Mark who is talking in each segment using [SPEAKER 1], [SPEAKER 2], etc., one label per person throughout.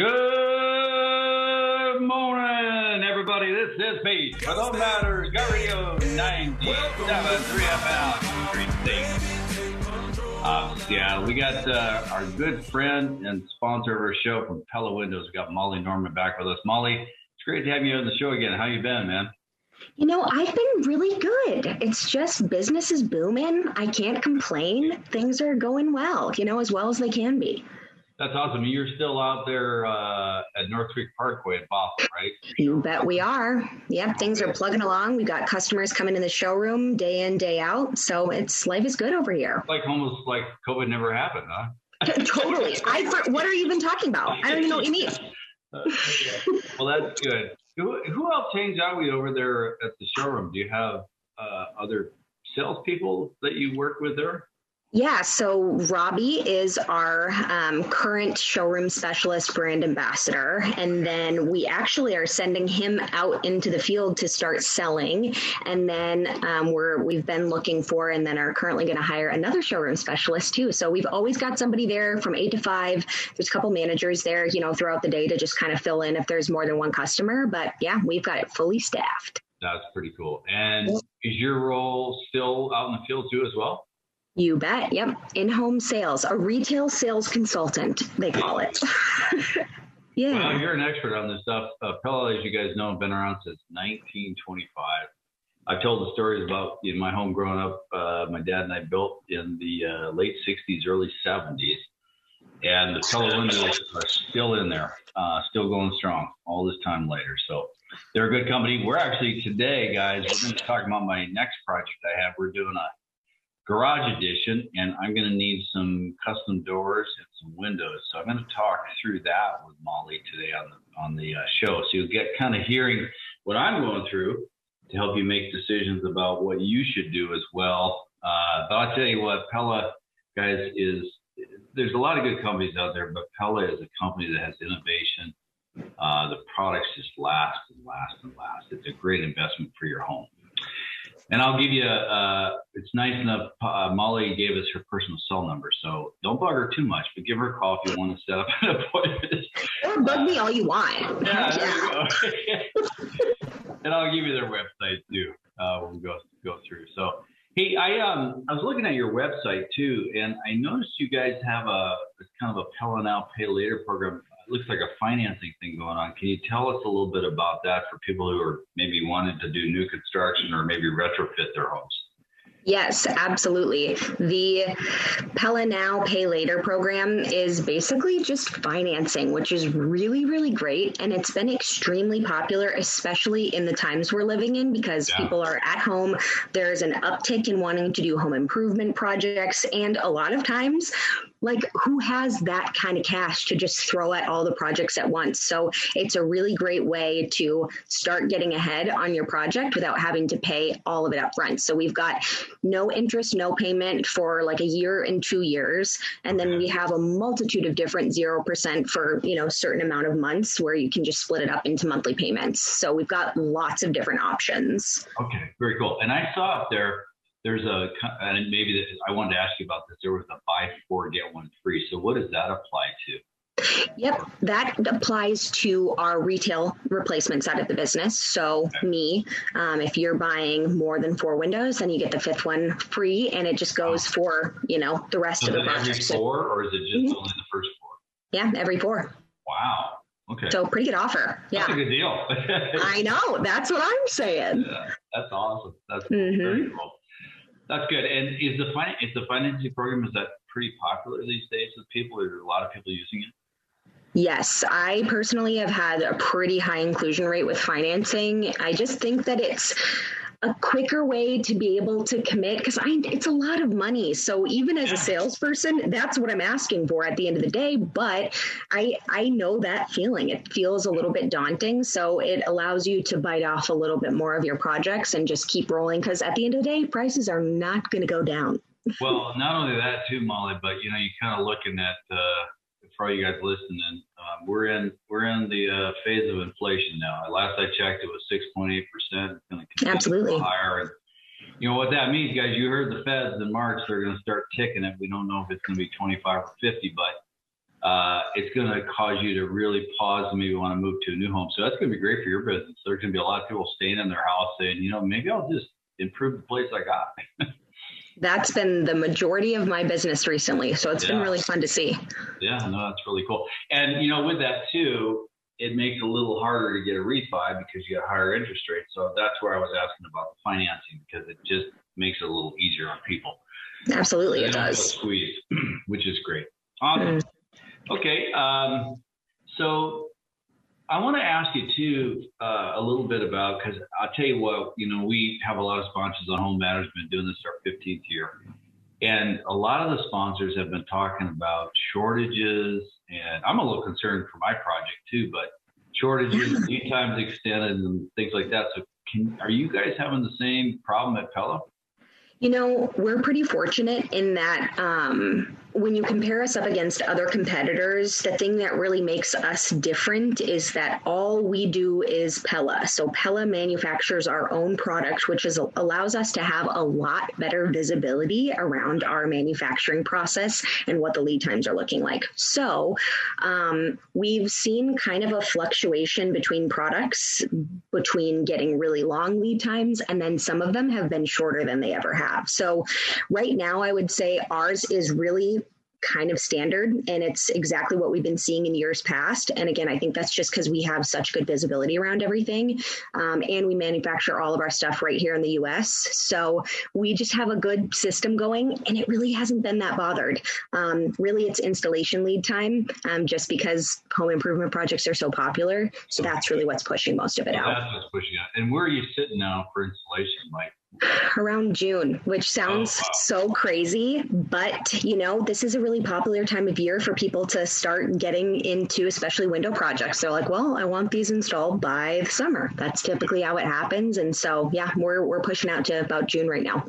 [SPEAKER 1] Good morning, everybody. This is Pete for the Matters KIRO Radio 973 FM. Uh, yeah, we got uh, our good friend and sponsor of our show from Pella Windows. We got Molly Norman back with us. Molly, it's great to have you on the show again. How you been, man?
[SPEAKER 2] You know, I've been really good. It's just business is booming. I can't complain. Things are going well, you know, as well as they can be.
[SPEAKER 1] That's awesome. You're still out there uh, at North Creek Parkway at Bothell, right?
[SPEAKER 2] You bet we are. Yep, things are plugging along. We've got customers coming in the showroom day in, day out. So it's life is good over here.
[SPEAKER 1] Like almost like COVID never happened, huh?
[SPEAKER 2] totally. I what are you even talking about? I don't even know what you mean.
[SPEAKER 1] well, that's good. Who, who else hangs out with over there at the showroom? Do you have uh, other salespeople that you work with there?
[SPEAKER 2] Yeah, so Robbie is our um, current showroom specialist brand ambassador. And then we actually are sending him out into the field to start selling. And then um, we're, we've been looking for and then are currently going to hire another showroom specialist too. So we've always got somebody there from eight to five. There's a couple managers there, you know, throughout the day to just kind of fill in if there's more than one customer. But yeah, we've got it fully staffed.
[SPEAKER 1] That's pretty cool. And is your role still out in the field too as well?
[SPEAKER 2] You bet. Yep. In home sales, a retail sales consultant, they call it.
[SPEAKER 1] yeah. Well, you're an expert on this stuff. Uh, Pella, as you guys know, been around since 1925. I've told the stories about in my home growing up. Uh, my dad and I built in the uh, late 60s, early 70s. And the Pella windows are still in there, uh, still going strong all this time later. So they're a good company. We're actually today, guys, we're going to talk about my next project I have. We're doing a garage edition, and I'm going to need some custom doors and some windows. So I'm going to talk through that with Molly today on the on the uh, show. So you'll get kind of hearing what I'm going through to help you make decisions about what you should do as well. Uh, but I'll tell you what, Pella, guys, is there's a lot of good companies out there, but Pella is a company that has innovation. Uh, the products just last and last and last. It's a great investment for your home. And I'll give you, uh, it's nice enough. Uh, Molly gave us her personal cell number. So don't bug her too much, but give her a call if you want to set up an appointment.
[SPEAKER 2] Or bug me all you want.
[SPEAKER 1] Yeah. yeah. and I'll give you their website too uh, when we go, go through. So, hey, I, um, I was looking at your website too, and I noticed you guys have a, kind of a Pella Now Pay Later program looks like a financing thing going on. Can you tell us a little bit about that for people who are maybe wanting to do new construction or maybe retrofit their homes?
[SPEAKER 2] Yes, absolutely. The Pella Now Pay Later program is basically just financing, which is really, really great. And it's been extremely popular, especially in the times we're living in because yeah. people are at home. There's an uptick in wanting to do home improvement projects. And a lot of times, like who has that kind of cash to just throw at all the projects at once? So it's a really great way to start getting ahead on your project without having to pay all of it up front so we've got no interest no payment for like a year and two years. And then we have a multitude of different 0% for you know certain amount of months where you can just split it up into monthly payments. So we've got lots of different options.
[SPEAKER 1] Okay very cool. And i saw up there there's a and maybe this, I wanted to ask you about this. There was a buy four get one free. So what does that apply to?
[SPEAKER 2] Yep, that applies to our retail replacement side of the business. So okay. me, um, if you're buying more than four windows, then you get the fifth one free, and it just goes oh. for you know the rest
[SPEAKER 1] so
[SPEAKER 2] of the project.
[SPEAKER 1] Every four, or is it just mm-hmm. only the first four?
[SPEAKER 2] Yeah, every four.
[SPEAKER 1] Wow. Okay.
[SPEAKER 2] So pretty good offer. Yeah.
[SPEAKER 1] That's a good deal.
[SPEAKER 2] I know. That's what I'm saying.
[SPEAKER 1] Yeah, that's awesome. That's mm-hmm. very cool. That's good. And is the fin- is the financing program is that pretty popular these days with people? Are a lot of people using it?
[SPEAKER 2] Yes, I personally have had a pretty high inclusion rate with financing. I just think that it's a quicker way to be able to commit because I it's a lot of money. So even as a salesperson, that's what I'm asking for at the end of the day. But I I know that feeling. It feels a little bit daunting. So it allows you to bite off a little bit more of your projects and just keep rolling because at the end of the day, prices are not going to go down.
[SPEAKER 1] well, not only that too, Molly, but you know, you kind of looking at uh, for all you guys listening, um, we're in we're in the uh, phase of inflation now. Last I checked, it was 6.8 percent. It's going to
[SPEAKER 2] continue Absolutely.
[SPEAKER 1] higher. And, you know what that means, guys? You heard the Feds in March; they're going to start ticking it. We don't know if it's going to be 25 or 50, but uh, it's going to cause you to really pause and maybe want to move to a new home. So that's going to be great for your business. There's going to be a lot of people staying in their house saying, you know, maybe I'll just improve the place I got.
[SPEAKER 2] that's been the majority of my business recently. So it's yeah. been really fun to see.
[SPEAKER 1] Yeah, no, that's really cool. And, you know, with that too, it makes it a little harder to get a refi because you got higher interest rates. So that's where I was asking about the financing because it just makes it a little easier on people.
[SPEAKER 2] Absolutely, it does.
[SPEAKER 1] Squeeze, which is great. Awesome. Mm. Okay, um, so I want to ask you too uh, a little bit about because I'll tell you what, you know, we have a lot of sponsors on Home Management doing this our 15th year, and a lot of the sponsors have been talking about shortages, and I'm a little concerned for my project too, but shortages, lead times extended, and things like that. So, can, are you guys having the same problem at Pella?
[SPEAKER 2] You know, we're pretty fortunate in that um, when you compare us up against other competitors, the thing that really makes us different is that all we do is Pella. So Pella manufactures our own product, which is allows us to have a lot better visibility around our manufacturing process and what the lead times are looking like. So um, we've seen kind of a fluctuation between products, between getting really long lead times, and then some of them have been shorter than they ever have. So right now, I would say ours is really kind of standard and it's exactly what we've been seeing in years past. And again i think that's just because we have such good visibility around everything um, and we manufacture all of our stuff right here in the us so we just have a good system going and it really hasn't been that bothered. Um, really it's installation lead time um, just because home improvement projects are so popular. So that's really what's pushing most of it
[SPEAKER 1] well,
[SPEAKER 2] out.
[SPEAKER 1] That's what's pushing it and where are you sitting now for installation? Mike
[SPEAKER 2] around June, which sounds oh, so crazy, but you know, this is a really popular time of year for people to start getting into especially window projects. They're like, well, I want these installed by the summer. That's typically how it happens. And so, yeah, we're, we're pushing out to about June right now.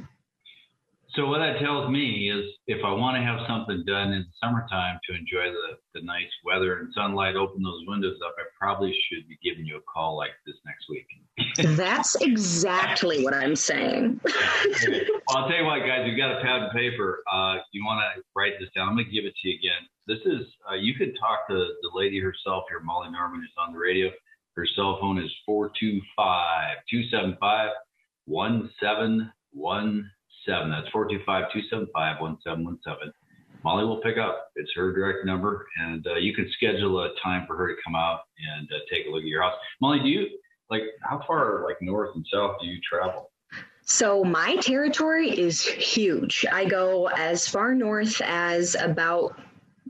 [SPEAKER 1] So what that tells me is if I want to have something done in the summertime to enjoy the, the nice weather and sunlight, open those windows up, I probably should be giving you a call like this next week.
[SPEAKER 2] That's exactly what I'm saying.
[SPEAKER 1] well, I'll tell you what, guys, you've got a pad and paper. Uh, you want to write this down. I'm going to give it to you again. This is, uh, you could talk to the lady herself here, Molly Norman, who's on the radio. Her cell phone is 425 275 1717 seven. That's 425-275-1717. Molly will pick up. It's her direct number, and uh, you can schedule a time for her to come out and uh, take a look at your house. Molly, do you like how far, like north and south, do you travel?
[SPEAKER 2] So my territory is huge. I go as far north as about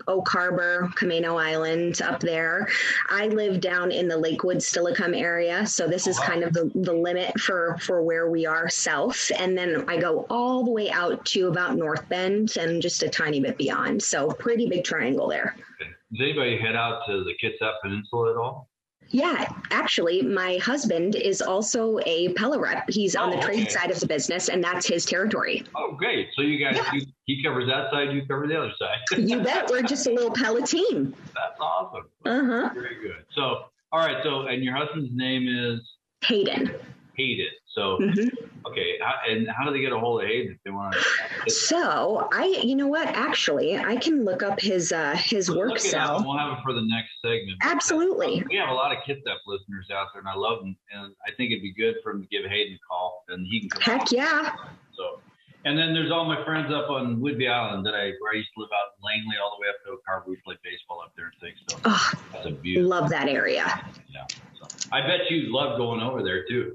[SPEAKER 2] Oak Harbor, Camano Island up there. I live down in the Lakewood Steilacoom area, so this is kind of the, the limit for for where we are south. And then I go all the way out to about North Bend and just a tiny bit beyond. So pretty big triangle there.
[SPEAKER 1] Does anybody head out to the Kitsap Peninsula at all?
[SPEAKER 2] Yeah, actually, my husband is also a Pella rep. He's on oh, the trade okay. side of the business, and that's his territory.
[SPEAKER 1] Oh, great! So you guys, yeah. you, he covers that side, you cover the other side.
[SPEAKER 2] you bet. We're just a little Pella team.
[SPEAKER 1] That's awesome. Uh huh. Very good. So, all right. So, and your husband's name is
[SPEAKER 2] Hayden.
[SPEAKER 1] Hayden. So, mm-hmm. okay, and how do they get a hold of Hayden if they want
[SPEAKER 2] to? So, I, you know what? Actually, I can look up his uh, his Let's work cell.
[SPEAKER 1] We'll have it for the next segment.
[SPEAKER 2] Absolutely.
[SPEAKER 1] We have a lot of Kitsap listeners out there, and I love them, and I think it'd be good for him to give Hayden a call, and he can
[SPEAKER 2] come. Heck yeah.
[SPEAKER 1] So, and then there's all my friends up on Whidbey Island that I where I used to live out in Langley all the way up to Harbor. We play baseball up there and things. So
[SPEAKER 2] oh, that's a beautiful. Love that area.
[SPEAKER 1] Yeah. So I bet you love going over there too.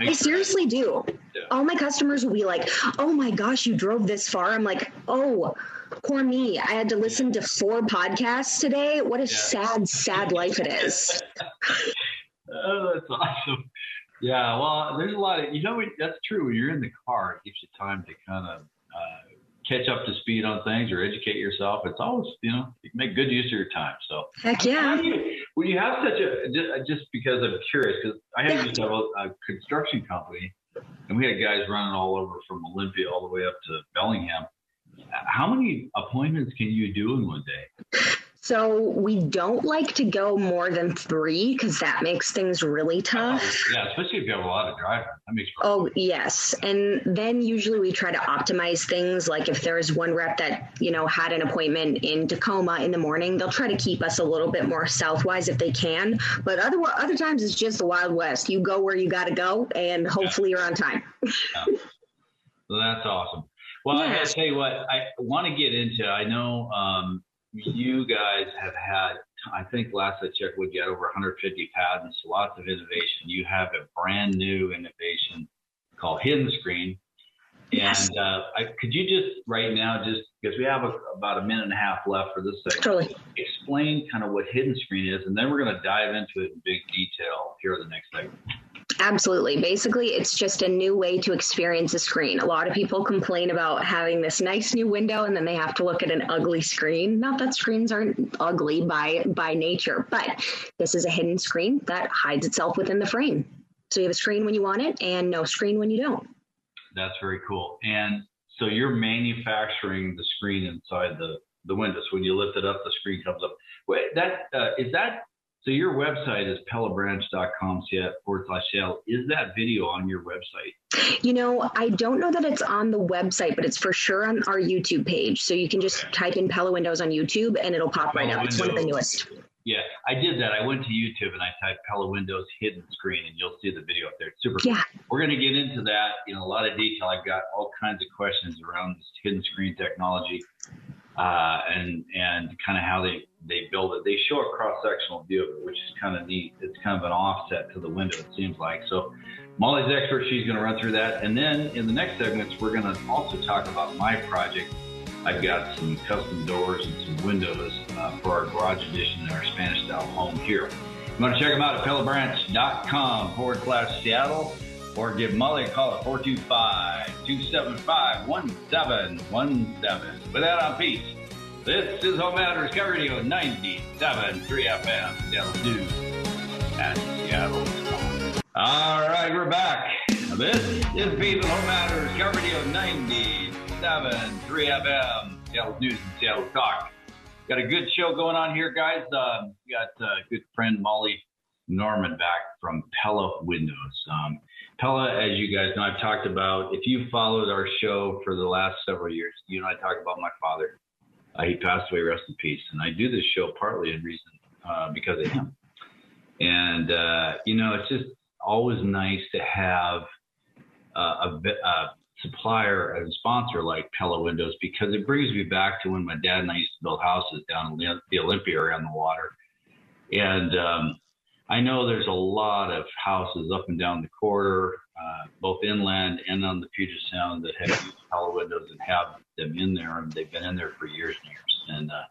[SPEAKER 2] I seriously do. Yeah. All my customers will be like, "Oh my gosh, you drove this far." I'm like, "Oh, poor me. I had to listen to four podcasts today. What a yeah. sad, sad life it is."
[SPEAKER 1] oh, that's awesome. Yeah, well, there's a lot of you know that's true. When you're in the car, it gives you time to kind of uh, catch up to speed on things or educate yourself. It's always you know you make good use of your time. So
[SPEAKER 2] heck yeah.
[SPEAKER 1] When you have such a uh, just because I'm curious because I had used to have a, a construction company and we had guys running all over from Olympia all the way up to Bellingham. How many appointments can you do in one day?
[SPEAKER 2] So we don't like to go more than three because that makes things really tough.
[SPEAKER 1] Oh, yeah, especially if you have a lot of drivers. That makes.
[SPEAKER 2] Oh yes, and then usually we try to optimize things. Like if there's one rep that you know had an appointment in Tacoma in the morning, they'll try to keep us a little bit more southwise if they can. But other other times it's just the Wild West. You go where you got to go, and hopefully yeah. you're on time. yeah.
[SPEAKER 1] So that's awesome. Well, yeah. I tell you what, I want to get into. I know um, you guys have had, I think last I checked, we get over 150 patents, lots of innovation. You have a brand new innovation called Hidden Screen. Yes. And uh, I, could you just right now, just because we have a, about a minute and a half left for this segment,
[SPEAKER 2] totally.
[SPEAKER 1] explain kind of what Hidden Screen is, and then we're going to dive into it in big detail here in the next segment.
[SPEAKER 2] Absolutely. Basically, it's just a new way to experience a screen. A lot of people complain about having this nice new window and then they have to look at an ugly screen. Not that screens aren't ugly by by nature, but this is a hidden screen that hides itself within the frame. So you have a screen when you want it and no screen when you don't.
[SPEAKER 1] That's very cool. And so you're manufacturing the screen inside the the window. So when you lift it up, the screen comes up. Wait, that uh, is that so your website is pellabranch.com forward slash Seattle. Is that video on your website?
[SPEAKER 2] You know, I don't know that it's on the website, but it's for sure on our YouTube page. So you can just type in Pella Windows on YouTube and it'll pop Pella right up. It's one of the newest.
[SPEAKER 1] Yeah, I did that. I went to YouTube and I typed Pella Windows hidden screen, and you'll see the video up there. It's super.
[SPEAKER 2] Yeah.
[SPEAKER 1] Cool. We're going to get into that in a lot of detail. I've got all kinds of questions around this hidden screen technology, uh, and and kind of how they they build it. They show a cross sectional view of it, which is kind of neat. It's kind of an offset to the window, it seems like. So Molly's expert, she's going to run through that. And then in the next segments, we're going to also talk about my project. I've got some custom doors and some windows uh, for our garage edition in our Spanish style home here. You want to check them out at pellabranch.com forward slash Seattle or give Molly a call at 425 275 1717. With that, I'm Pete. This is Home Matters KIRO Radio 97.3 FM, Seattle News and Seattle. All right, we're back. This is Pete Home Matters KIRO Radio 97.3 FM, Seattle News and Seattle Talk. Got a good show going on here, guys. Uh, got uh, good friend Molly Norman back from Pella Windows. Um, Pella, as you guys know, I've talked about, if you followed our show for the last several years, you know, I talked about my father. Uh, he passed away, rest in peace. And I do this show partly in reason uh, because of him. And, uh, you know, it's just always nice to have uh, a, a supplier and sponsor like Pella Windows because it brings me back to when my dad and I used to build houses down in the Olympia around the water. And um, I know there's a lot of houses up and down the corridor, uh, both inland and on the Puget Sound, that have used Pella windows and have them in there, and they've been in there for years and years. And uh,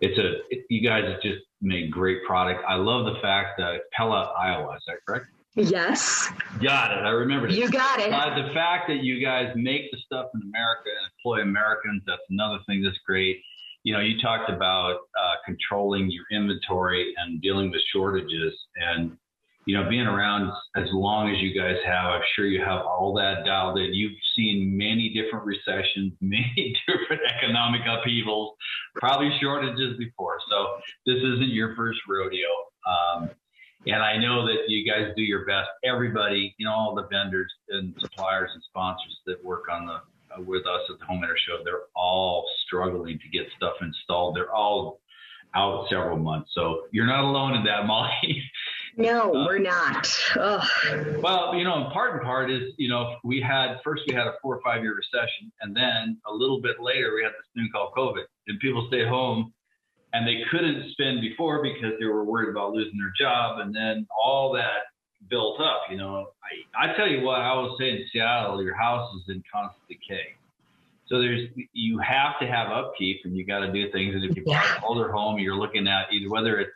[SPEAKER 1] it's a it, you guys just made great product. I love the fact that Pella, Iowa, is that correct?
[SPEAKER 2] Yes.
[SPEAKER 1] Got it. I remember.
[SPEAKER 2] You got it.
[SPEAKER 1] Uh, the fact that you guys make the stuff in America and employ Americans, that's another thing that's great you know, you talked about uh, controlling your inventory and dealing with shortages, and you know, being around as long as you guys have, I'm sure you have all that dialed in. You've seen many different recessions, many different economic upheavals, probably shortages before. So this isn't your first rodeo. Um, and I know that you guys do your best. Everybody, you know, all the vendors and suppliers and sponsors that work on the with us at the Home Enter Show, they're all struggling to get stuff installed. They're all out several months. So you're not alone in that, Molly.
[SPEAKER 2] No, uh, we're not. Ugh.
[SPEAKER 1] Well, you know, part and part is, you know, we had first we had a four or five year recession, and then a little bit later we had this thing called COVID, and people stayed home, and they couldn't spend before because they were worried about losing their job, and then all that built up. You know, I, I tell you what, I will say in Seattle, your house is in constant decay. So there's you have to have upkeep, and you got to do things. And if you buy an older home, you're looking at either whether it's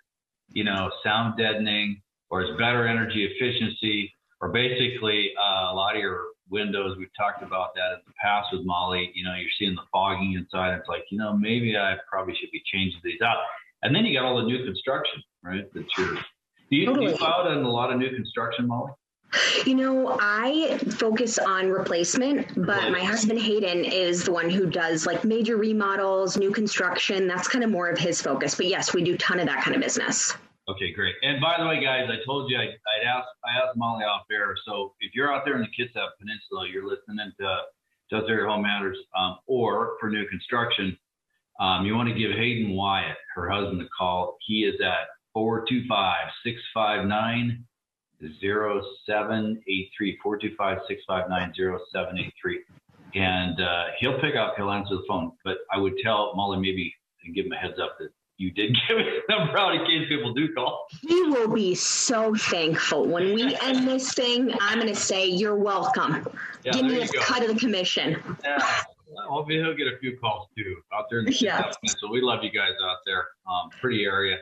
[SPEAKER 1] you know sound deadening or it's better energy efficiency, or basically uh, a lot of your windows. We've talked about that in the past with Molly. You know, you're seeing the fogging inside. It's like you know maybe I probably should be changing these out. And then you got all the new construction, right? That you're do you, totally. do you out a lot of new construction, Molly?
[SPEAKER 2] You know, I focus on replacement, but my husband Hayden is the one who does like major remodels, new construction. That's kind of more of his focus. But yes, we do a ton of that kind of business.
[SPEAKER 1] Okay, great. And by the way, guys, I told you I, would asked I asked Molly off air. So if you're out there in the Kitsap Peninsula, you're listening to Does Your Home Matters, um, or for new construction, um, you want to give Hayden Wyatt, her husband, a call. He is at 425 659 0783 425 659 0783. And uh, he'll pick up, he'll answer the phone. But I would tell Molly maybe and give him a heads up that you did give his number out in case people do call.
[SPEAKER 2] He will be so thankful when we end this thing. I'm going to say, You're welcome. Yeah, give me a go. cut of the commission.
[SPEAKER 1] Yeah. Hopefully, he'll get a few calls too out there in the yeah. So we love you guys out there. Um, pretty area.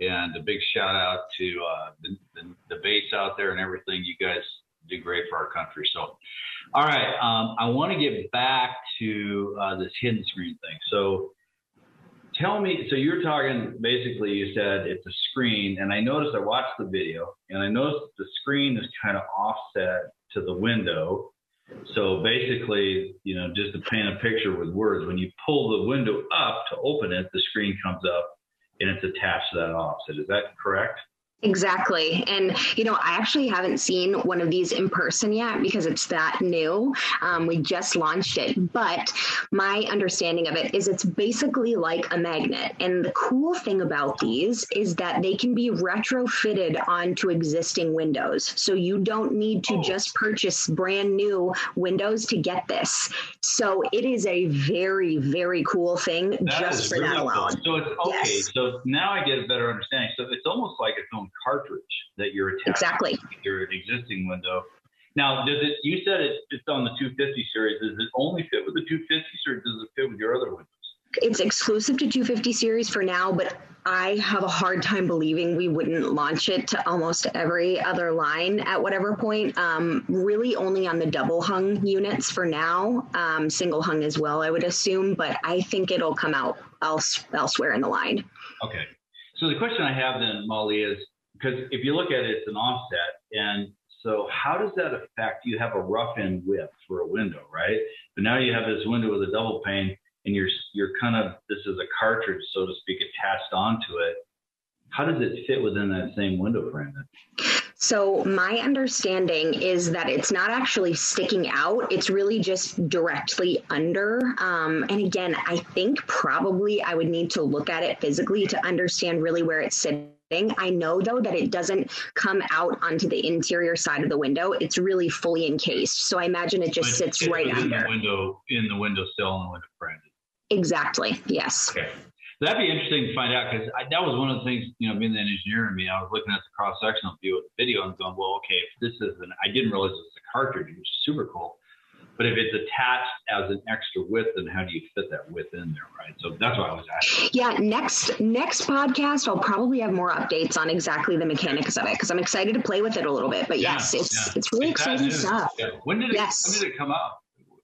[SPEAKER 1] And a big shout out to uh, the, the, the, base out there and everything. You guys do great for our country. So, all right, um, I want to get back to uh, this hidden screen thing. So, tell me. So you're talking basically. You said it's a screen, and I noticed. I watched the video, and I noticed the screen is kind of offset to the window. So basically, you know, just to paint a picture with words, when you pull the window up to open it, the screen comes up and it's attached to that offset. Is that correct?
[SPEAKER 2] Exactly. And, you know, I actually haven't seen one of these in person yet because it's that new. Um, we just launched it. But my understanding of it is it's basically like a magnet. And the cool thing about these is that they can be retrofitted onto existing windows. So you don't need to oh. just purchase brand new windows to get this. So it is a very, very cool thing that just for really that alone.
[SPEAKER 1] Cool. So it's okay. Yes. So now I get a better understanding. So it's almost like its own cartridge that you're attaching
[SPEAKER 2] exactly.
[SPEAKER 1] to your existing window. Now, does it? You said it, it's on the 250 series. Does it only fit with the 250s, or does it fit with your other windows?
[SPEAKER 2] It's exclusive to 250 series for now, but I have a hard time believing we wouldn't launch it to almost every other line at whatever point. Um, really, only on the double hung units for now, um, single hung as well, I would assume, but I think it'll come out else, elsewhere in the line.
[SPEAKER 1] Okay. So the question I have then, Molly, is because if you look at it, it's an offset. And so how does that affect? You have a rough end width for a window, right? But now you have this window with a double pane and you're, you're kind of, this is a cartridge, so to speak, attached onto it. How does it fit within that same window frame?
[SPEAKER 2] So, my understanding is that it's not actually sticking out, it's really just directly under. Um, and again, I think probably I would need to look at it physically to understand really where it's sitting. I know though that it doesn't come out onto the interior side of the window. It's really fully encased. So I imagine it just sits right under.
[SPEAKER 1] The window in the window sill and the window frame.
[SPEAKER 2] Exactly. Yes.
[SPEAKER 1] Okay. That'd be interesting to find out because that was one of the things, you know, being an engineer in me, I was looking at the cross sectional view of the video and going, well, okay, if this is an, I didn't realize it was a cartridge, which is super cool. But if it's attached as an extra width, then how do you fit that width in there, right? So that's what I was asking.
[SPEAKER 2] Yeah, next next podcast, I'll probably have more updates on exactly the mechanics of it because I'm excited to play with it a little bit. But yeah, yes, it's yeah. it's really it's exciting stuff.
[SPEAKER 1] Yeah. When did it? Yes. When did it come out?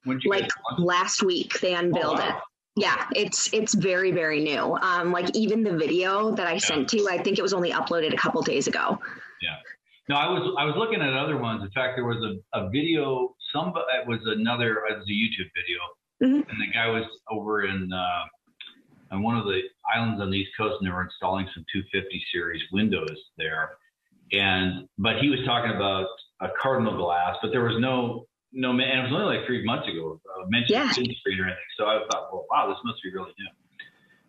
[SPEAKER 2] When like last week, they unveiled oh, wow. it. Yeah, it's it's very very new. Um, like even the video that I yeah. sent to you, I think it was only uploaded a couple days ago.
[SPEAKER 1] Yeah. No, I was I was looking at other ones. In fact, there was a, a video. Some it was another. It was a YouTube video, mm-hmm. and the guy was over in uh, on one of the islands on the East Coast, and they were installing some 250 series windows there. And but he was talking about a cardinal glass, but there was no no, man, it was only like three months ago. Uh, mentioned yeah. screen or anything. So I thought, well, wow, this must be really new.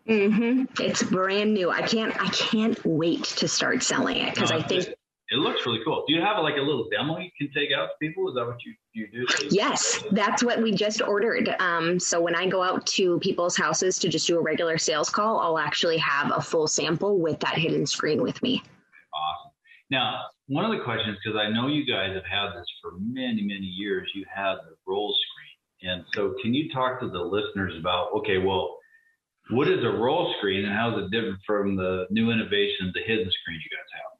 [SPEAKER 2] Mm-hmm. It's brand new. I can't. I can't wait to start selling it because no, I think
[SPEAKER 1] it, looks really cool. Do you have like a little demo you can take out to people? Is that what you you do?
[SPEAKER 2] Yes, that's what we just ordered. Um, so when I go out to people's houses to just do a regular sales call, I'll actually have a full sample with that hidden screen with me.
[SPEAKER 1] Awesome. Now, one of the questions, because I know you guys have had this for many, many years, you had the roll screen. And so, can you talk to the listeners about, okay, well, what is a roll screen and how is it different from the new innovation, the hidden screen you guys have?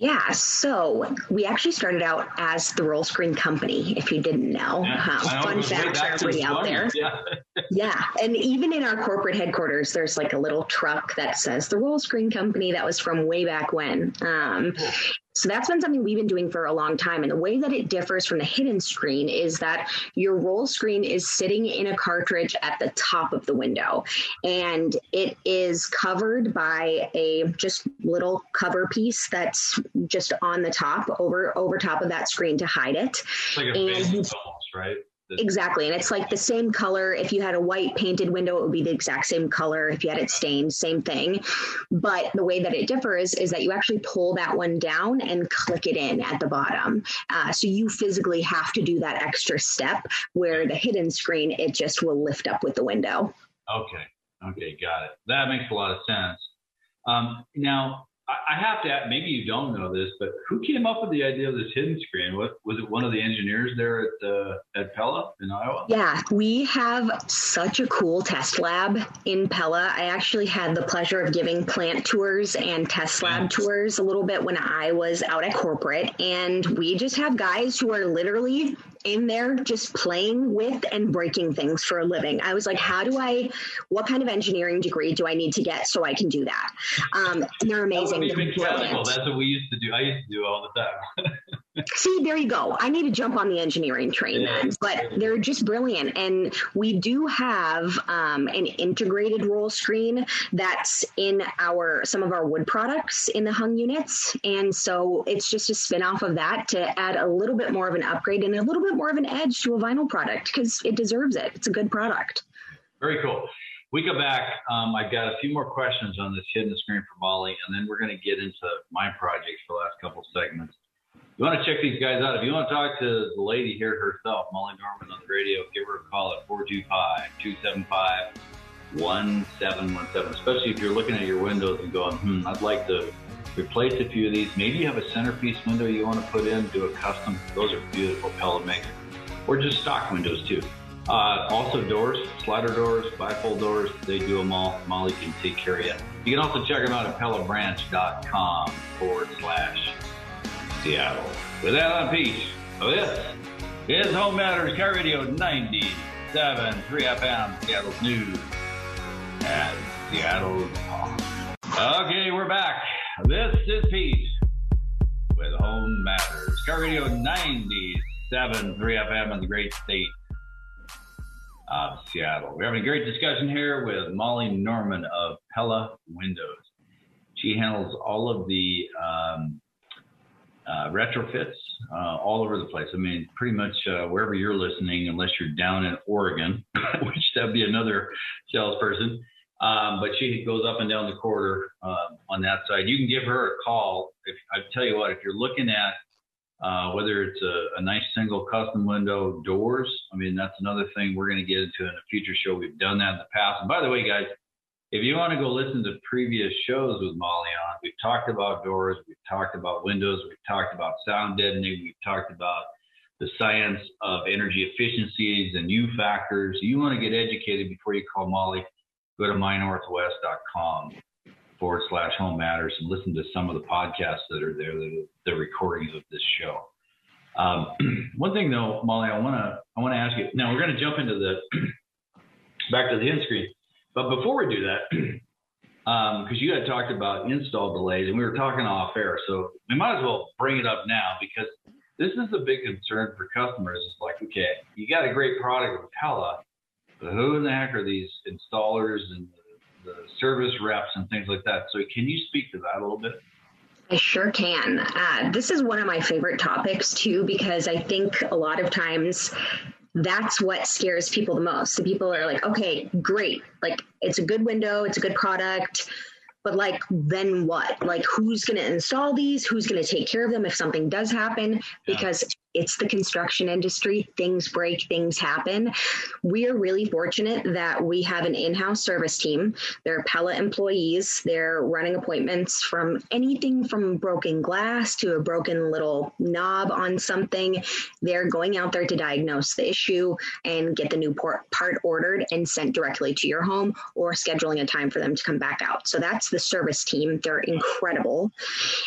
[SPEAKER 2] Yeah, so we actually started out as the roll screen company, if you didn't know. Yeah, uh, fun fact are pretty out there. Yeah. yeah. And even in our corporate headquarters, there's like a little truck that says the roll screen company that was from way back when. Um. So that's been something we've been doing for a long time. And the way that it differs from the hidden screen is that your roll screen is sitting in a cartridge at the top of the window. And it is covered by a just little cover piece that's just on the top over over top of that screen to hide it.
[SPEAKER 1] It's like a and, almost, right?
[SPEAKER 2] Exactly. And it's like the same color. If you had a white painted window, it would be the exact same color. If you had it stained, same thing. But the way that it differs is that you actually pull that one down and click it in at the bottom. Uh, so you physically have to do that extra step where the hidden screen, it just will lift up with the window.
[SPEAKER 1] Okay. Okay. Got it. That makes a lot of sense. Um, now, I have to. Ask, Maybe you don't know this, but who came up with the idea of this hidden screen? What was it? One of the engineers there at uh, at Pella in Iowa?
[SPEAKER 2] Yeah, we have such a cool test lab in Pella. I actually had the pleasure of giving plant tours and test lab tours a little bit when I was out at corporate, and we just have guys who are literally in there just playing with and breaking things for a living. I was like, how do I, what kind of engineering degree do I need to get so I can do that? Um, they're amazing.
[SPEAKER 1] That That's what we used to do. I used to do it all the time.
[SPEAKER 2] See, there you go. I need to jump on the engineering train yeah. then, but they're just brilliant. And we do have um, an integrated roll screen that's in our some of our wood products in the hung units, and so it's just a spin off of that to add a little bit more of an upgrade and a little bit more of an edge to a vinyl product because it deserves it. It's a good product.
[SPEAKER 1] Very cool. We go back. Um, I've got a few more questions on this hidden screen for Molly, and then we're going to get into my projects for the last couple segments you want to check these guys out, if you want to talk to the lady here herself, Molly Norman on the radio, give her a call at 425 275 1717. Especially if you're looking at your windows and going, hmm, I'd like to replace a few of these. Maybe you have a centerpiece window you want to put in, do a custom. Those are beautiful pellet maker. Or just stock windows too. Uh, also doors, slider doors, bifold doors, they do them all. Molly can take care of you. You can also check them out at pellabranch.com forward slash Seattle. With Alan Peach, this is Home Matters KIRO Radio 97 3 FM, Seattle's news and Seattle talk. Okay, we're back. This is Pete with Home Matters KIRO Radio 97 3 FM in the great state of Seattle. We're having a great discussion here with Molly Norman of Pella Windows. She handles all of the um, uh, retrofits uh, all over the place. I mean, pretty much uh, wherever you're listening, unless you're down in Oregon, which that'd be another salesperson. Um, but she goes up and down the corridor uh, on that side. You can give her a call. If I tell you what, if you're looking at uh, whether it's a, a, nice single custom window doors, I mean that's another thing we're going to get into in a future show. We've done that in the past. And by the way, guys, if you want to go listen to previous shows with Molly on, we've talked about doors, we've talked about windows, we've talked about sound deadening, we've talked about the science of energy efficiencies and U factors. You want to get educated before you call Molly, go to mynorthwest.com forward slash home matters and listen to some of the podcasts that are there, the, the recordings of this show. Um, one thing though, Molly, I want to I want to ask you. Now we're going to jump into the back to the end screen. But before we do that, because um, you had talked about install delays and we were talking off air, so we might as well bring it up now because this is a big concern for customers. It's like, okay, you got a great product with Pella, but who in the heck are these installers and the, the service reps and things like that? So can you speak to that a little bit?
[SPEAKER 2] I sure can. Uh, this is one of my favorite topics too, because I think a lot of times that's what scares people the most. So people are like, okay, great. Like it's a good window, it's a good product. But like, then what? Like, who's going to install these? Who's going to take care of them if something does happen? Because it's the construction industry. Things break, things happen. We are really fortunate that we have an in house service team. They're Pella employees. They're running appointments from anything from broken glass to a broken little knob on something. They're going out there to diagnose the issue and get the new part ordered and sent directly to your home or scheduling a time for them to come back out. So that's the service team. They're incredible.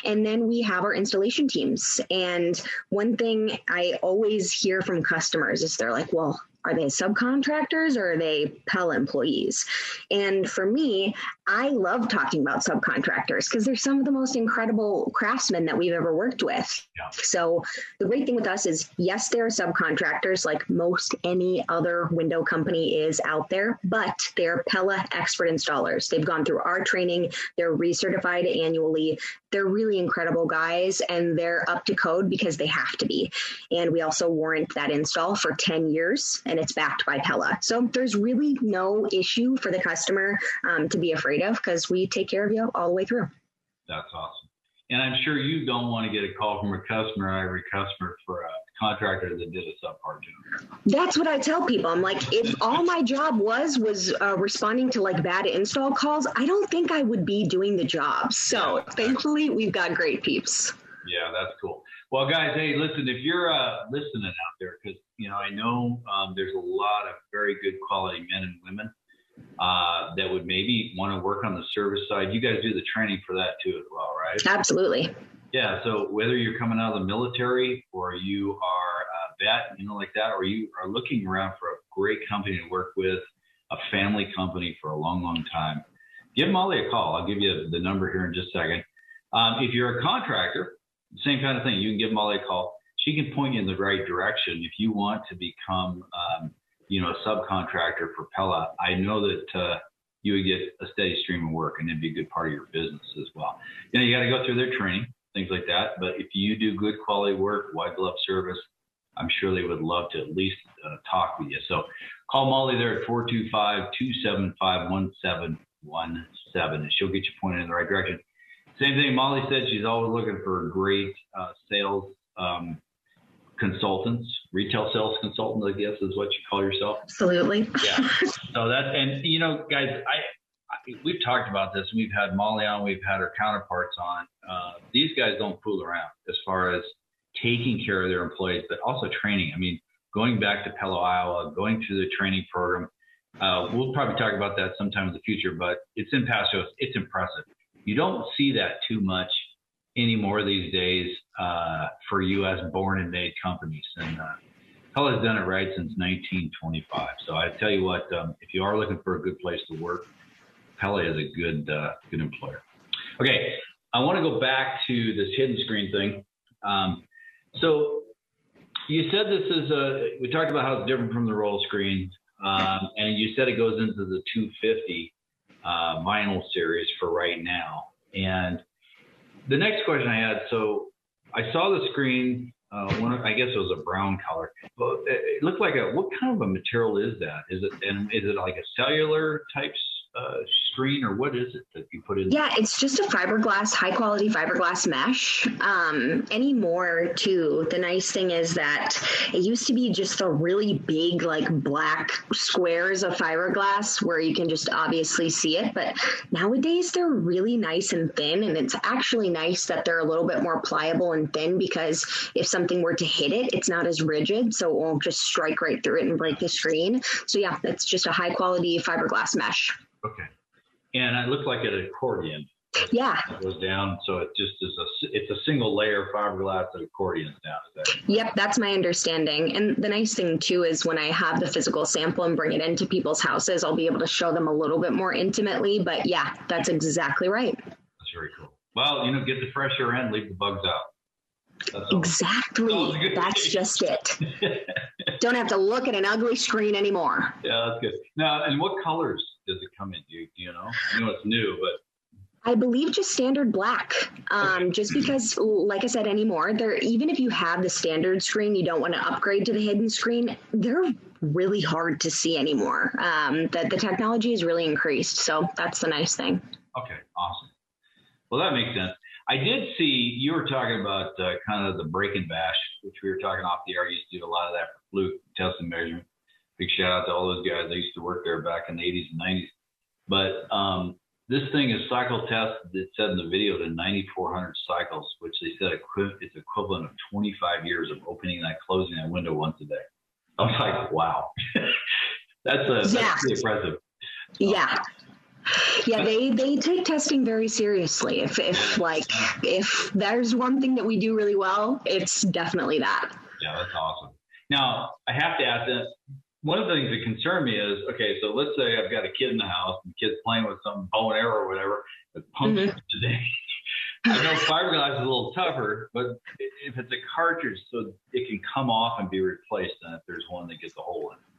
[SPEAKER 2] And then we have our installation teams. And one thing I always hear from customers is they're like, well, are they subcontractors or are they Pell employees? And for me, I love talking about subcontractors because they're some of the most incredible craftsmen that we've ever worked with. Yeah. So the great thing with us is yes, they're subcontractors like most any other window company is out there, but they're Pella expert installers. They've gone through our training, they're recertified annually. They're really incredible guys and they're up to code because they have to be. And we also warrant that install for 10 years and it's backed by Pella. So there's really no issue for the customer um, to be afraid of because we take care of you all the way through.
[SPEAKER 1] That's awesome. And I'm sure you don't want to get a call from a customer, every customer for a contractor that did a subpar job.
[SPEAKER 2] That's what I tell people. I'm like, if all my job was was uh, responding to like bad install calls, I don't think I would be doing the job. So yeah, thankfully, we've got great peeps.
[SPEAKER 1] Yeah, that's cool. Well, guys, hey, listen, if you're uh, listening out there, because you know I know um, there's a lot of very good quality men and women uh, that would maybe want to work on the service side. You guys do the training for that too, as well, right?
[SPEAKER 2] Absolutely.
[SPEAKER 1] Yeah. So whether you're coming out of the military or you are a vet, you know, like that, or you are looking around for a great company to work with, a family company for a long, long time, give Molly a call. I'll give you the number here in just a second. Um, if you're a contractor, same kind of thing. You can give Molly a call. She can point you in the right direction if you want to become um, you know, a subcontractor for Pella, I know that uh, you would get a steady stream of work and it'd be a good part of your business as well. You know, you got to go through their training, things like that. But if you do good quality work, white glove service, I'm sure they would love to at least uh, talk with you. So call Molly there at 425 275 1717 and she'll get you pointed in the right direction. Same thing Molly said, she's always looking for great uh, sales um, consultants, retail sales consultants, I guess is what you call yourself.
[SPEAKER 2] Absolutely.
[SPEAKER 1] Yeah. so that, and you know, guys, I, I, we've talked about this. We've had Molly on, we've had our counterparts on. Uh, these guys don't fool around as far as taking care of their employees, but also training. I mean, going back to Pella, Iowa, going through the training program. Uh, we'll probably talk about that sometime in the future, but it's in past. It's impressive. You don't see that too much anymore these days uh, for U.S. born and made companies. And uh, has done it right since 1925. So I tell you what, um, if you are looking for a good place to work, Pella is a good uh, good employer. Okay, I want to go back to this hidden screen thing. Um, so you said this is a. We talked about how it's different from the roll screen, um, and you said it goes into the 250 uh, vinyl series for right now. And the next question I had, so I saw the screen. Uh, one, I guess it was a brown color, but it looked like a. What kind of a material is that? Is it and is it like a cellular type uh, screen or what is it that you put in?
[SPEAKER 2] Yeah, it's just a fiberglass, high quality fiberglass mesh. Um, anymore, too, the nice thing is that it used to be just the really big, like black squares of fiberglass where you can just obviously see it. But nowadays, they're really nice and thin. And it's actually nice that they're a little bit more pliable and thin because if something were to hit it, it's not as rigid. So it won't just strike right through it and break the screen. So, yeah, it's just a high quality fiberglass mesh.
[SPEAKER 1] Okay. And it looks like an accordion.
[SPEAKER 2] Yeah.
[SPEAKER 1] It goes down, so it just is a it's a single layer fiberglass that accordions down.
[SPEAKER 2] That yep, that's my understanding. And the nice thing too is when I have the physical sample and bring it into people's houses, I'll be able to show them a little bit more intimately. But yeah, that's exactly right.
[SPEAKER 1] That's very cool. Well, you know, get the fresh air in, leave the bugs out.
[SPEAKER 2] That's exactly. That's just it. Don't have to look at an ugly screen anymore.
[SPEAKER 1] Yeah, that's good. Now, and what colors does it come in? Do you, do you know? I know it's new, but
[SPEAKER 2] I believe just standard black. Um, okay. Just because, like I said, anymore, they're even if you have the standard screen, you don't want to upgrade to the hidden screen. They're really hard to see anymore. Um, that the technology has really increased, so that's the nice thing.
[SPEAKER 1] Okay, awesome. Well, that makes sense. I did see you were talking about uh, kind of the break and bash, which we were talking off the air. You used to do a lot of that for fluke test and measurement big shout out to all those guys. I used to work there back in the 80s and 90s. But um, this thing is cycle tested, it said in the video, to 9,400 cycles, which they said is equivalent of 25 years of opening and closing that window once a day. I was like, wow. that's, a, that's yeah. pretty impressive.
[SPEAKER 2] Yeah. Yeah, they, they take testing very seriously. If, if like if there's one thing that we do really well, it's definitely that.
[SPEAKER 1] Yeah, that's awesome. Now I have to ask this: one of the things that concern me is okay, so let's say I've got a kid in the house and the kid's playing with some bow and arrow or whatever, but punctured mm-hmm. today. I know fiberglass is a little tougher, but if it's a cartridge, so it can come off and be replaced, then if there's one that gets a hole in it.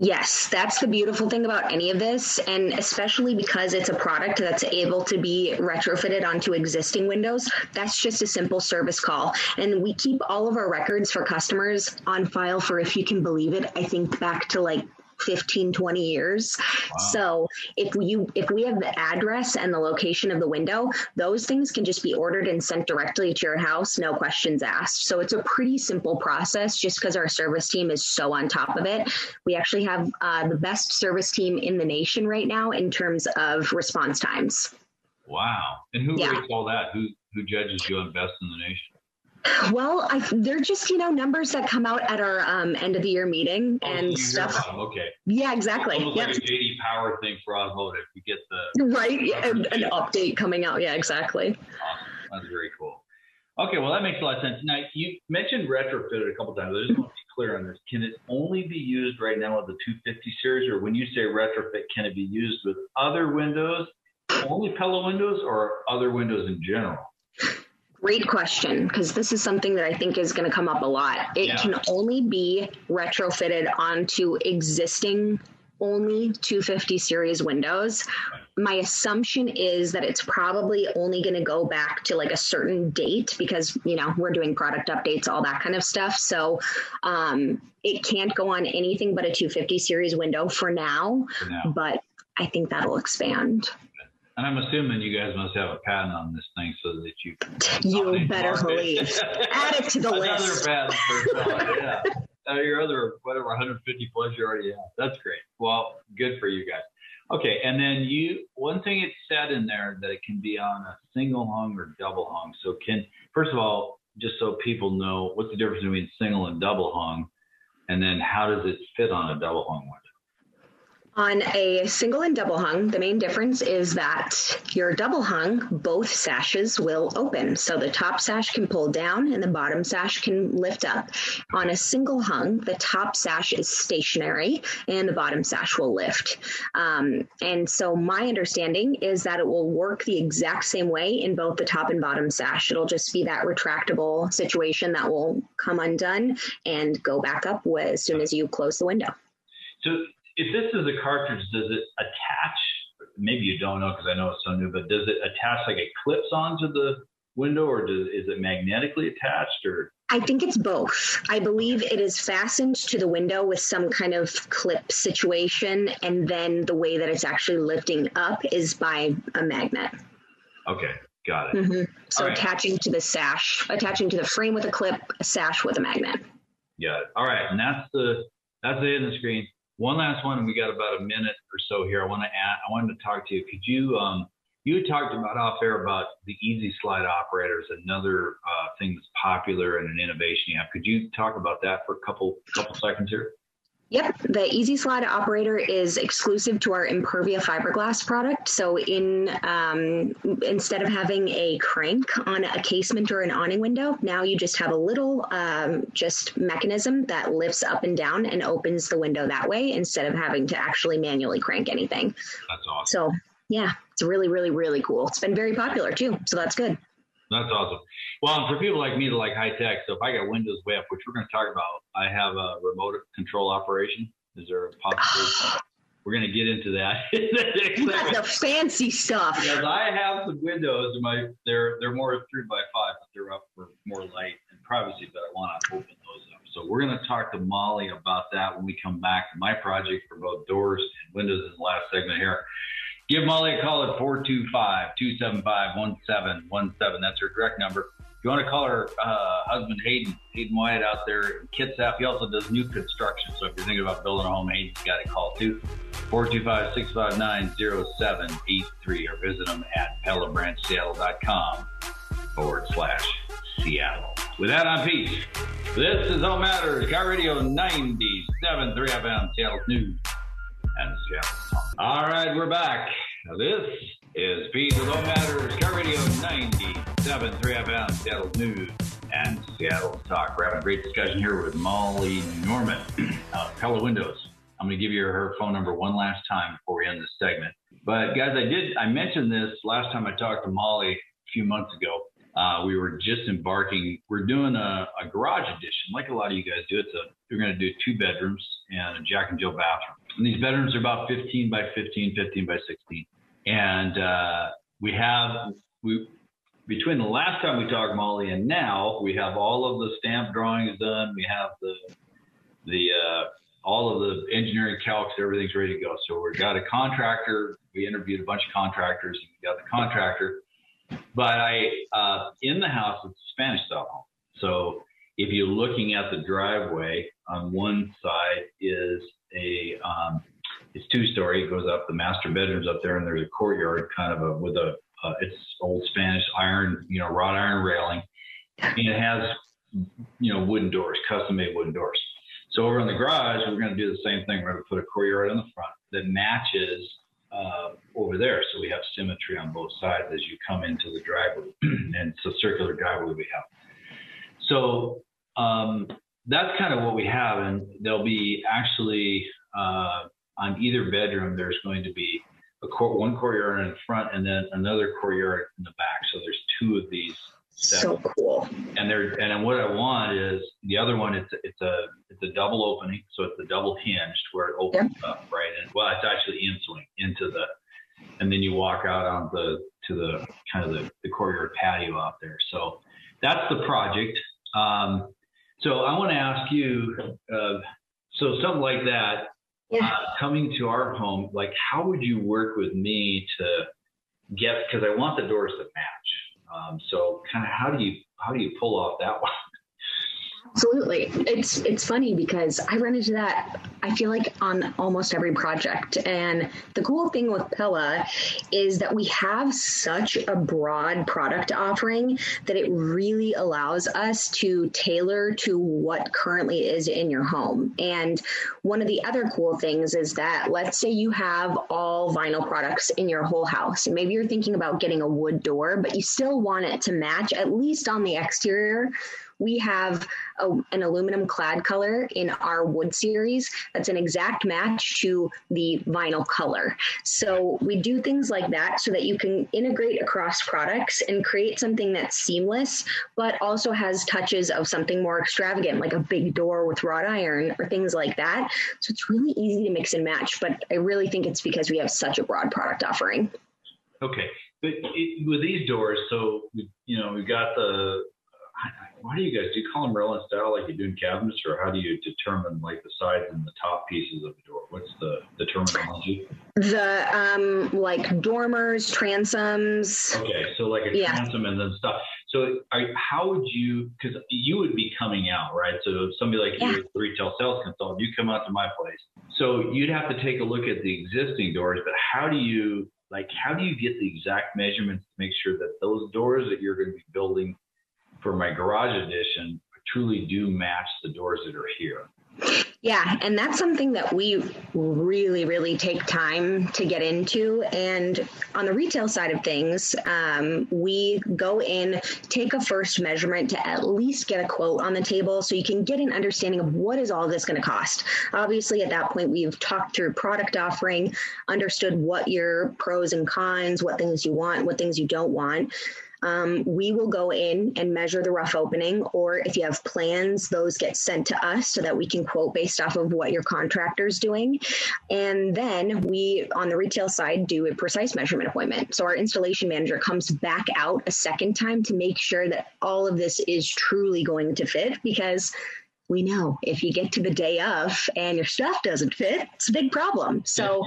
[SPEAKER 2] Yes, that's the beautiful thing about any of this. And especially because it's a product that's able to be retrofitted onto existing windows, that's just a simple service call. And we keep all of our records for customers on file for, if you can believe it, I think back to like 15 20 years. Wow. so if you if we have the address and the location of the window those things can just be ordered and sent directly to your house no questions asked. So it's a pretty simple process just because our service team is so on top of it. We actually have uh, the best service team in the nation right now in terms of response times.
[SPEAKER 1] Wow. And who yeah. rates all that? Who who judges you on best in the nation
[SPEAKER 2] well, I, they're just you know numbers that come out at our um, end of the year meeting oh, and stuff.
[SPEAKER 1] Okay.
[SPEAKER 2] Yeah, exactly.
[SPEAKER 1] Almost yep. like a JD Power thing for automotive. You get the
[SPEAKER 2] right yeah, an, an update coming out. Yeah, exactly.
[SPEAKER 1] Awesome. That's very cool. Okay, well that makes a lot of sense. Now you mentioned retrofitted a couple times. I just want to be clear on this. Can it only be used right now with the 250 series, or when you say retrofit, can it be used with other windows, only Pella windows, or other windows in general?
[SPEAKER 2] Great question, because this is something that I think is going to come up a lot. It yeah. can only be retrofitted onto existing only 250 series windows. My assumption is that it's probably only going to go back to like a certain date because, you know, we're doing product updates, all that kind of stuff. So um, it can't go on anything but a 250 series window for now, for now. but I think that'll expand.
[SPEAKER 1] And I'm assuming you guys must have a patent on this thing so that you
[SPEAKER 2] You better believe. Add it to the
[SPEAKER 1] Another
[SPEAKER 2] list.
[SPEAKER 1] patent for yeah. Uh, your other whatever 150 plus you already have. That's great. Well, good for you guys. Okay, and then you one thing it said in there that it can be on a single hung or double hung. So can first of all, just so people know, what's the difference between single and double hung, and then how does it fit on a double hung one?
[SPEAKER 2] On a single and double hung, the main difference is that your double hung, both sashes will open. So the top sash can pull down and the bottom sash can lift up. On a single hung, the top sash is stationary and the bottom sash will lift. Um, and so my understanding is that it will work the exact same way in both the top and bottom sash. It'll just be that retractable situation that will come undone and go back up as soon as you close the window.
[SPEAKER 1] So if this is a cartridge, does it attach? Maybe you don't know because I know it's so new, but does it attach like it clips onto the window, or does, is it magnetically attached, or?
[SPEAKER 2] I think it's both. I believe it is fastened to the window with some kind of clip situation, and then the way that it's actually lifting up is by a magnet.
[SPEAKER 1] Okay, got it.
[SPEAKER 2] Mm-hmm. So right. attaching to the sash, attaching to the frame with a clip, a sash with a magnet.
[SPEAKER 1] Yeah. All right, and that's the that's the hidden screen. One last one, we got about a minute or so here. I want to add, I wanted to talk to you. Could you, um, you talked about off air about the Easy Slide operators, another uh, thing that's popular and an innovation you have. Could you talk about that for a couple couple seconds here?
[SPEAKER 2] Yep, the Easy Slide operator is exclusive to our Impervia fiberglass product. So, in um, instead of having a crank on a casement or an awning window, now you just have a little um, just mechanism that lifts up and down and opens the window that way instead of having to actually manually crank anything.
[SPEAKER 1] That's awesome.
[SPEAKER 2] So, yeah, it's really, really, really cool. It's been very popular too, so that's good.
[SPEAKER 1] That's awesome. Well, and for people like me that like high tech, so if I got Windows way up, which we're going to talk about, I have a remote control operation. Is there a possibility? we're going to get into that.
[SPEAKER 2] the fancy stuff.
[SPEAKER 1] Because I have some windows, my they're they're more three by five, but they're up for more light and privacy. But I want to open those up. So we're going to talk to Molly about that when we come back. My project for both doors and windows in the last segment here. Give Molly a call at 425 275 1717. That's her direct number. You want to call her uh, husband Hayden, Hayden Wyatt out there Kitsap, he also does new construction. So if you're thinking about building a home, Hayden's got to call too. 425 659 0783 or visit them at PellaBranchSeattle.com forward slash Seattle. With that, I'm Pete. This is All Matters, KIRO Radio 97.3 FM, Seattle News and Seattle All right, we're back. This is with All Matters, KIRO Radio 97.3 FM, Seattle News and Seattle Talk. We're having a great discussion here with Molly Norman, uh, Pella Windows. I'm going to give you her phone number one last time before we end this segment. But guys, I did I mentioned this last time I talked to Molly a few months ago. Uh, we were just embarking. We're doing a, a, garage edition, like a lot of you guys do. It's a we're going to do two bedrooms and a Jack and Jill bathroom. And these bedrooms are about 15 by 15, 15 by 16. And uh, we have we between the last time we talked Molly and now, we have all of the stamp drawings done. We have the the uh, all of the engineering calcs, everything's ready to go. So we've got a contractor. We interviewed a bunch of contractors. We got the contractor. But I uh, in the house it's a Spanish style home. So if you're looking at the driveway, on one side is a um, it's two story. It goes up. The master bedroom's up there, and there's a courtyard, kind of a with a uh, it's old Spanish iron, you know, wrought iron railing, and it has, you know, wooden doors, custom made wooden doors. So over in the garage, we're going to do the same thing. We're going to put a courtyard in the front that matches uh, over there, so we have symmetry on both sides as you come into the driveway, and it's a circular driveway we have. So um, that's kind of what we have, and there'll be actually uh, on either bedroom. There's going to be a court, one courtyard in the front and then another courtyard in the back. So there's two of these.
[SPEAKER 2] So cool.
[SPEAKER 1] And there, and then what I want is the other one. It's it's a it's a double opening, so it's a double hinged where it opens yep. up right. And well, it's actually in swing into the, and then you walk out on the to the kind of the, the courtyard patio out there. So that's the project. Um, so I want to ask you, uh, so something like that, yeah. uh, coming to our home, like how would you work with me to get because I want the doors to match. Um, so kind of how do you how do you pull off that one?
[SPEAKER 2] Absolutely. It's it's funny because I run into that I feel like on almost every project. And the cool thing with Pella is that we have such a broad product offering that it really allows us to tailor to what currently is in your home. And one of the other cool things is that let's say you have all vinyl products in your whole house. And maybe you're thinking about getting a wood door, but you still want it to match at least on the exterior we have a, an aluminum clad color in our wood series that's an exact match to the vinyl color. So we do things like that so that you can integrate across products and create something that's seamless, but also has touches of something more extravagant, like a big door with wrought iron or things like that. So it's really easy to mix and match, but I really think it's because we have such a broad product offering.
[SPEAKER 1] Okay. But it, with these doors, so you know we've got the why do you guys do you call them rail style like you do in cabinets, or how do you determine like the sides and the top pieces of the door? What's the the terminology?
[SPEAKER 2] The um like dormers, transoms.
[SPEAKER 1] Okay, so like a yeah. transom and then stuff. So are, how would you? Because you would be coming out, right? So somebody like yeah. you, retail sales consultant, you come out to my place. So you'd have to take a look at the existing doors, but how do you like how do you get the exact measurements to make sure that those doors that you're going to be building for my garage edition truly do match the doors that are here.
[SPEAKER 2] Yeah, and that's something that we really, really take time to get into. And on the retail side of things, um, we go in, take a first measurement to at least get a quote on the table so you can get an understanding of what is all this going to cost. Obviously, at that point, we've talked through product offering, understood what your pros and cons, what things you want, what things you don't want um, we will go in and measure the rough opening, or if you have plans, those get sent to us so that we can quote based off of what your contractor is doing. And then we, on the retail side, do a precise measurement appointment. So our installation manager comes back out a second time to make sure that all of this is truly going to fit because we know if you get to the day of and your stuff doesn't fit, it's a big problem. So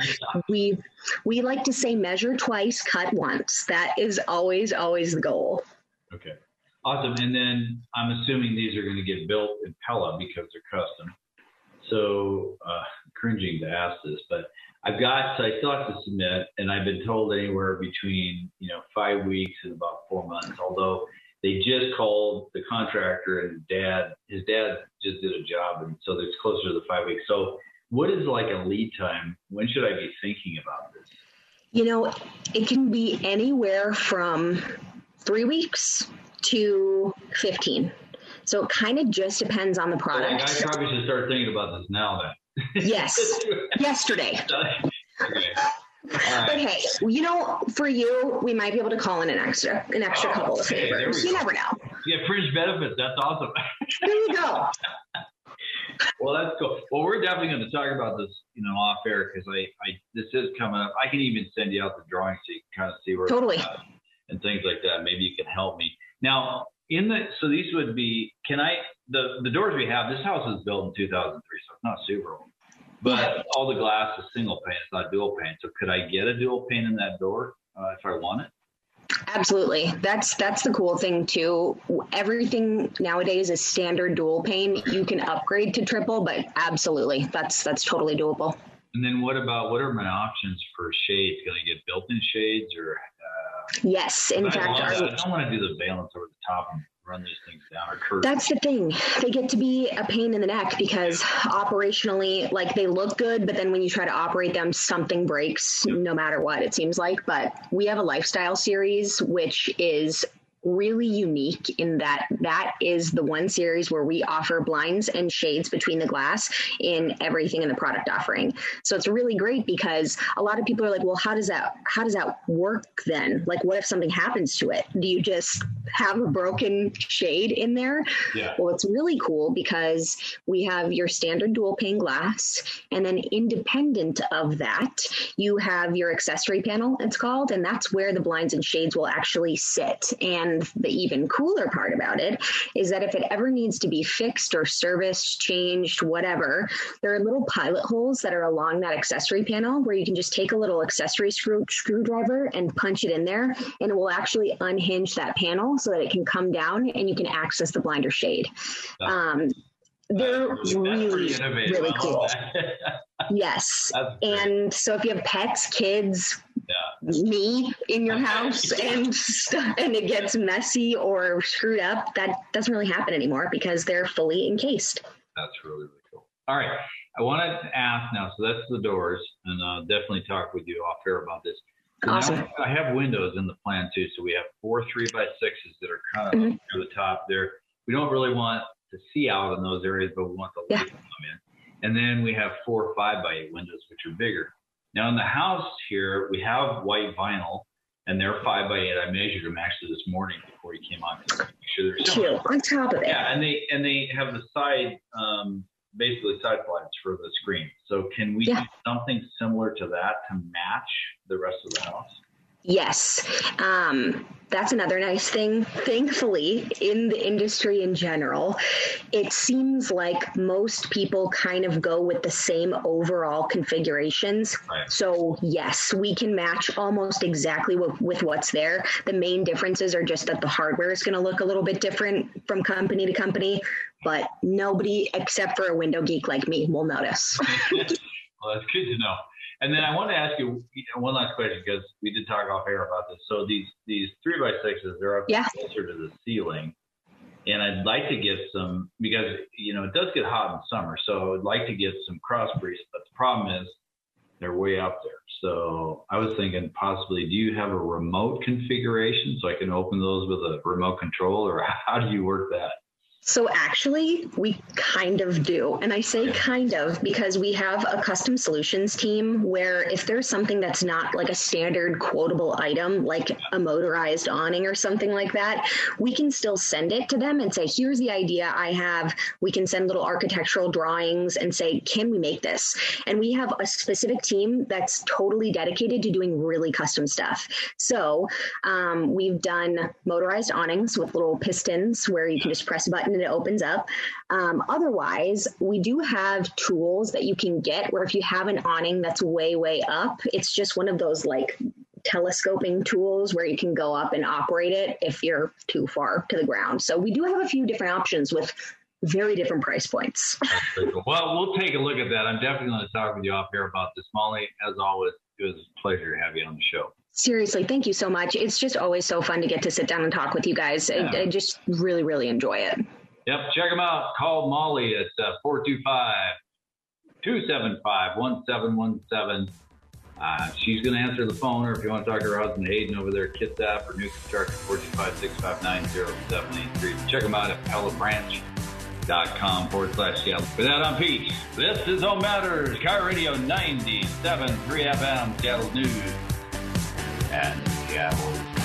[SPEAKER 2] we we like to say measure twice, cut once. That is always always the goal.
[SPEAKER 1] Okay. Awesome. And then I'm assuming these are going to get built in Pella because they're custom. So uh, cringing to ask this, but I've got so I still have to submit, and I've been told anywhere between you know five weeks and about four months. Although they just called the contractor and dad, his dad just did a job. And so it's closer to the five weeks. So what is like a lead time? When should I be thinking about this?
[SPEAKER 2] You know, it can be anywhere from three weeks to 15. So it kind of just depends on the oh, product.
[SPEAKER 1] So I probably should start thinking about this now then.
[SPEAKER 2] Yes, yesterday.
[SPEAKER 1] okay.
[SPEAKER 2] Right. But hey, you know, for you, we might be able to call in an extra, an extra oh, couple of favors. You never know.
[SPEAKER 1] Yeah, fringe benefits. That's awesome.
[SPEAKER 2] there you go.
[SPEAKER 1] well, that's cool. Well, we're definitely going to talk about this, you know, off air because I, I, this is coming up. I can even send you out the drawing so you can kind of see where
[SPEAKER 2] totally
[SPEAKER 1] and things like that. Maybe you can help me. Now, in the so these would be. Can I the the doors we have? This house was built in 2003, so it's not super old. But all the glass is single pane. It's not dual pane. So could I get a dual pane in that door uh, if I want it?
[SPEAKER 2] Absolutely. That's that's the cool thing too. Everything nowadays is standard dual pane. You can upgrade to triple, but absolutely, that's that's totally doable.
[SPEAKER 1] And then what about what are my options for shades? Can I get built-in shades or? Uh,
[SPEAKER 2] yes, in fact,
[SPEAKER 1] I, I don't want to do the valance over the top run these things down or curve.
[SPEAKER 2] That's the thing. They get to be a pain in the neck because operationally, like they look good, but then when you try to operate them, something breaks no matter what, it seems like. But we have a lifestyle series, which is really unique in that that is the one series where we offer blinds and shades between the glass in everything in the product offering. So it's really great because a lot of people are like, well, how does that how does that work then? Like what if something happens to it? Do you just have a broken shade in there?
[SPEAKER 1] Yeah.
[SPEAKER 2] Well, it's really cool because we have your standard dual pane glass and then independent of that, you have your accessory panel, it's called, and that's where the blinds and shades will actually sit. And and the even cooler part about it is that if it ever needs to be fixed or serviced, changed, whatever, there are little pilot holes that are along that accessory panel where you can just take a little accessory screw screwdriver and punch it in there, and it will actually unhinge that panel so that it can come down and you can access the blinder shade. Um, they're really, really cool. yes. And so if you have pets, kids. Uh, me in your uh, house and stuff, and it gets messy or screwed up, that doesn't really happen anymore because they're fully encased.
[SPEAKER 1] That's really, really cool. All right. I want to ask now, so that's the doors, and I'll definitely talk with you off air about this. So
[SPEAKER 2] awesome.
[SPEAKER 1] I have windows in the plan too. So we have four three by sixes that are kind of mm-hmm. near the top there. We don't really want to see out in those areas, but we want the light yeah. to come in. And then we have four five by eight windows, which are bigger. Now in the house here, we have white vinyl, and they're five by eight. I measured them actually this morning before you came on to make
[SPEAKER 2] sure they're on top of it.
[SPEAKER 1] Yeah, and they and they have the side, um, basically side lights for the screen. So can we yeah. do something similar to that to match the rest of the house?
[SPEAKER 2] Yes. Um, that's another nice thing. Thankfully, in the industry in general, it seems like most people kind of go with the same overall configurations. Right. So, yes, we can match almost exactly with, with what's there. The main differences are just that the hardware is going to look a little bit different from company to company, but nobody except for a window geek like me will notice.
[SPEAKER 1] well, that's good to know. And then I want to ask you, you know, one last question because we did talk off air about this. So these these three by sixes, they're up yeah. closer to the ceiling, and I'd like to get some because you know it does get hot in summer, so I'd like to get some cross breeze. But the problem is they're way up there. So I was thinking possibly, do you have a remote configuration so I can open those with a remote control, or how do you work that?
[SPEAKER 2] So actually, we kind of do. And I say kind of because we have a custom solutions team where if there's something that's not like a standard quotable item, like a motorized awning or something like that, we can still send it to them and say, here's the idea I have. We can send little architectural drawings and say, can we make this? And we have a specific team that's totally dedicated to doing really custom stuff. So um, we've done motorized awnings with little pistons where you can just press a button and it opens up. Um, otherwise, we do have tools that you can get where if you have an awning that's way, way up, it's just one of those like telescoping tools where you can go up and operate it if you're too far to the ground. So we do have a few different options with very different price points.
[SPEAKER 1] Cool. Well, we'll take a look at that. I'm definitely going to talk with you off here about this. Molly, as always, it was a pleasure to have you on the show.
[SPEAKER 2] Seriously, thank you so much. It's just always so fun to get to sit down and talk with you guys. Yeah. I, I just really, really enjoy it.
[SPEAKER 1] Yep, check them out. Call Molly at uh, 425 275 1717. Uh, she's going to answer the phone, or if you want to talk to her husband Hayden over there Kitsap or New Construction, 425-659-0783. Check them out at pellabranch.com forward slash Seattle. With that, I'm Pete. This is All Matters, KIRO Radio 97.3 FM, Seattle News and Seattle